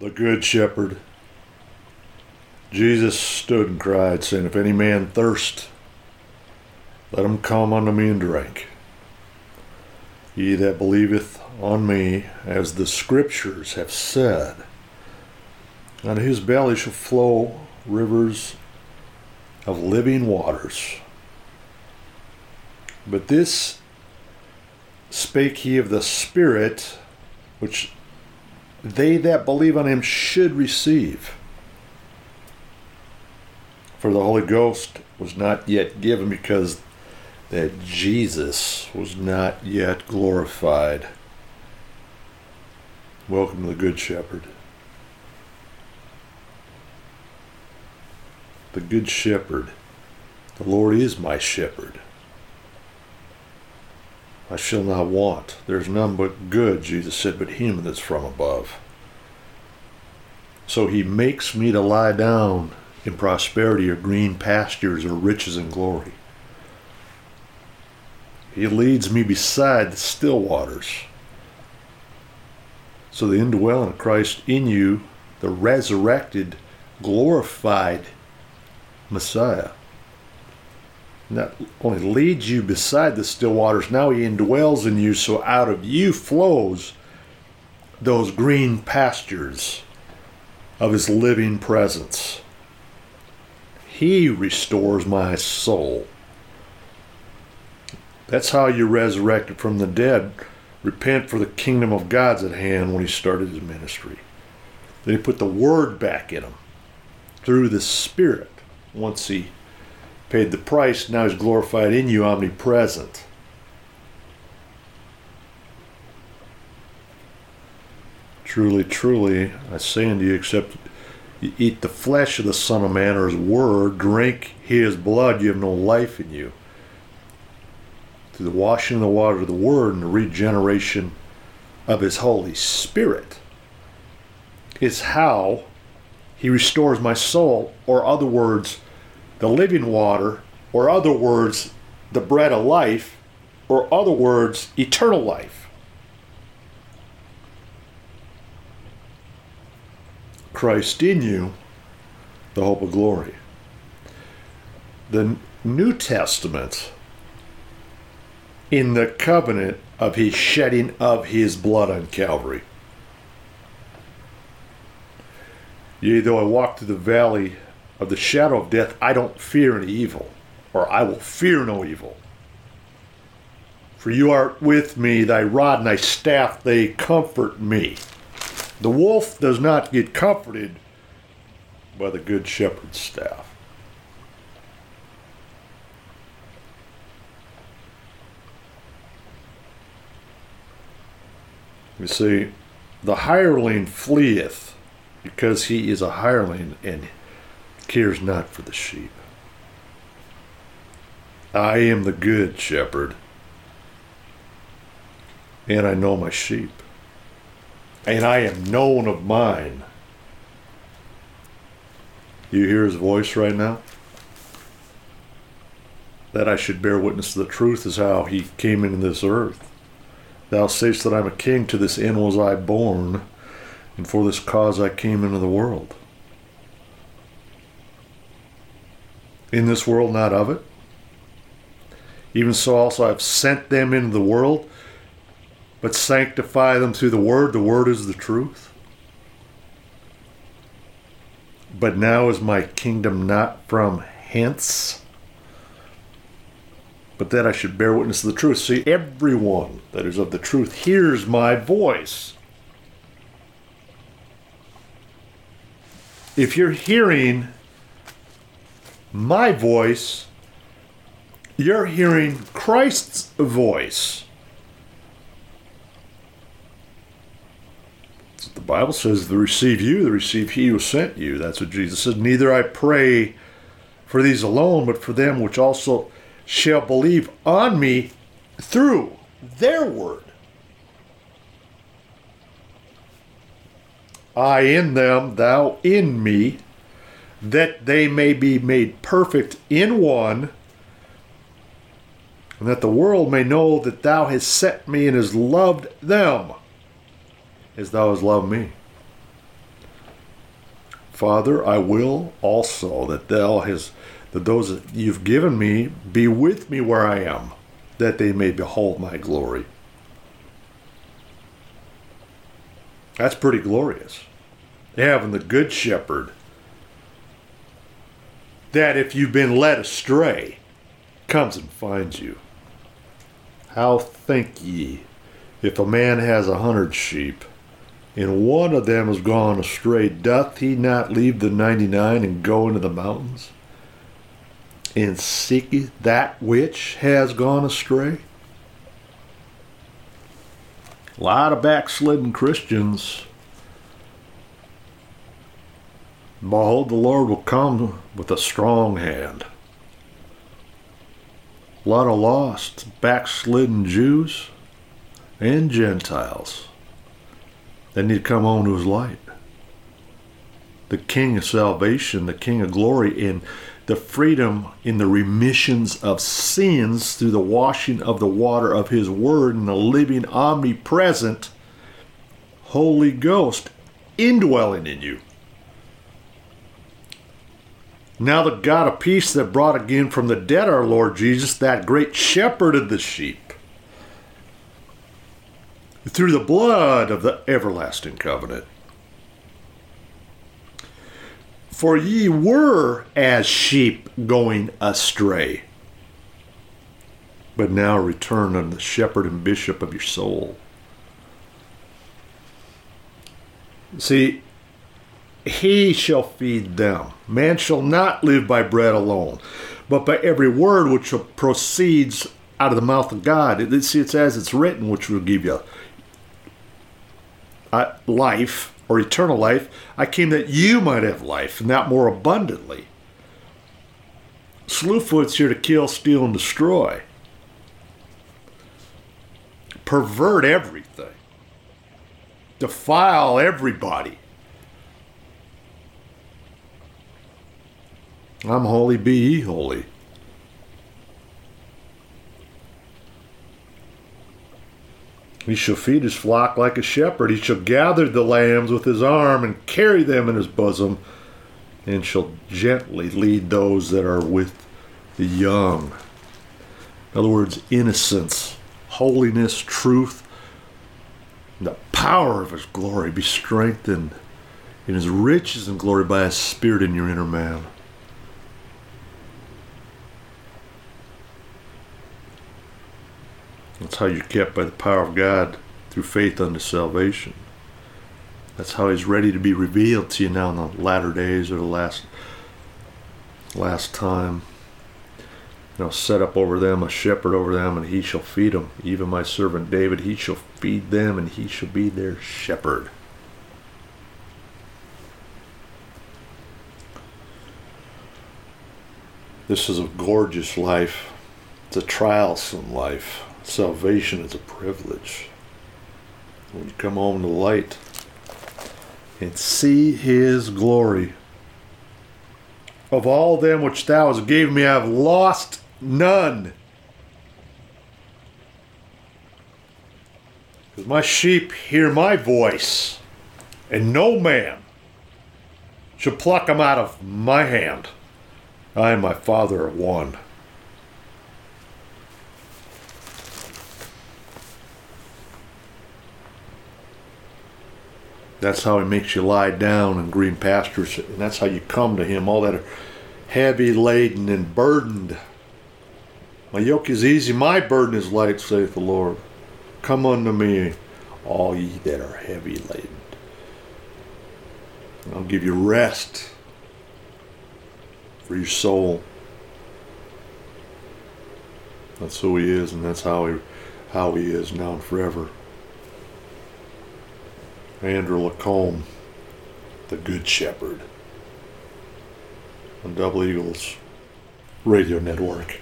the Good Shepherd. Jesus stood and cried, saying, If any man thirst, let him come unto me and drink. He that believeth on me, as the scriptures have said, out of his belly shall flow rivers of living waters. But this spake he of the Spirit, which they that believe on him should receive. For the Holy Ghost was not yet given because that Jesus was not yet glorified. Welcome to the Good Shepherd. The Good Shepherd. The Lord is my shepherd. I shall not want. There's none but good, Jesus said, but him that's from above. So he makes me to lie down in prosperity or green pastures or riches and glory. He leads me beside the still waters. So the indwelling Christ in you, the resurrected, glorified Messiah, not only leads you beside the still waters, now he indwells in you, so out of you flows those green pastures of his living presence. He restores my soul. That's how you're resurrected from the dead. Repent for the kingdom of God's at hand when he started his ministry. Then he put the word back in him through the Spirit once he paid the price. Now he's glorified in you, omnipresent. Truly, truly, I say unto you, except you eat the flesh of the Son of Man or his word, drink his blood, you have no life in you through the washing of the water of the Word and the regeneration of His Holy Spirit, is how He restores my soul, or other words, the living water, or other words, the bread of life, or other words, eternal life. Christ in you, the hope of glory. The New Testament in the covenant of his shedding of his blood on Calvary. Yea, though I walk through the valley of the shadow of death, I don't fear any evil, or I will fear no evil. For you are with me, thy rod and thy staff, they comfort me. The wolf does not get comforted by the good shepherd's staff. You see, the hireling fleeth because he is a hireling and cares not for the sheep. I am the good shepherd, and I know my sheep, and I am known of mine. You hear his voice right now? That I should bear witness to the truth is how he came into this earth. Thou sayest that I'm a king, to this end was I born, and for this cause I came into the world. In this world, not of it. Even so, also I've sent them into the world, but sanctify them through the word. The word is the truth. But now is my kingdom not from hence but that I should bear witness to the truth. See, everyone that is of the truth hears my voice. If you're hearing my voice, you're hearing Christ's voice. the Bible says, "The receive you, the receive he who sent you." That's what Jesus said. Neither I pray for these alone, but for them which also shall believe on me through their word. I in them, thou in me, that they may be made perfect in one, and that the world may know that thou hast sent me and hast loved them as thou hast loved me. Father, I will also that thou has that those that you've given me be with me where I am, that they may behold my glory. That's pretty glorious. Having the good shepherd that if you've been led astray, comes and finds you. How think ye, if a man has a hundred sheep, and one of them is gone astray, doth he not leave the ninety nine and go into the mountains? And seek that which has gone astray? A lot of backslidden Christians Behold, the Lord will come with a strong hand. A lot of lost, backslidden Jews and Gentiles. They need to come home to his light. The King of salvation, the King of glory, and the freedom in the remissions of sins through the washing of the water of his word and the living, omnipresent Holy Ghost indwelling in you. Now the God of peace that brought again from the dead our Lord Jesus, that great shepherd of the sheep, through the blood of the everlasting covenant. For ye were as sheep going astray, but now return unto the shepherd and bishop of your soul. See, he shall feed them. Man shall not live by bread alone, but by every word which proceeds out of the mouth of God. It, see, it's as it's written, which will give you uh, life or eternal life. I came that you might have life, and that more abundantly. Slewfoot's here to kill, steal, and destroy. Pervert everything. Defile everybody I'm holy, be ye holy. He shall feed his flock like a shepherd. He shall gather the lambs with his arm and carry them in his bosom, and shall gently lead those that are with the young. In other words, innocence, holiness, truth, the power of his glory be strengthened in his riches and glory by his spirit in your inner man. That's how you're kept by the power of God through faith unto salvation. That's how He's ready to be revealed to you now in the latter days or the last last time. Know, set up over them a shepherd over them, and he shall feed them. Even my servant David, he shall feed them, and he shall be their shepherd. This is a gorgeous life. It's a trialsome life. Salvation is a privilege. When you come home to light and see his glory. Of all them which thou hast gave me, I have lost none. Because my sheep hear my voice, and no man shall pluck them out of my hand. I and my Father are one. That's how he makes you lie down in green pastures, and that's how you come to him, all that are heavy laden and burdened. My yoke is easy, my burden is light, saith the Lord. Come unto me, all ye that are heavy laden. I'll give you rest for your soul. That's who he is, and that's how he how he is now and forever. Andrew Lacombe, the Good Shepherd, on Double Eagles Radio Network.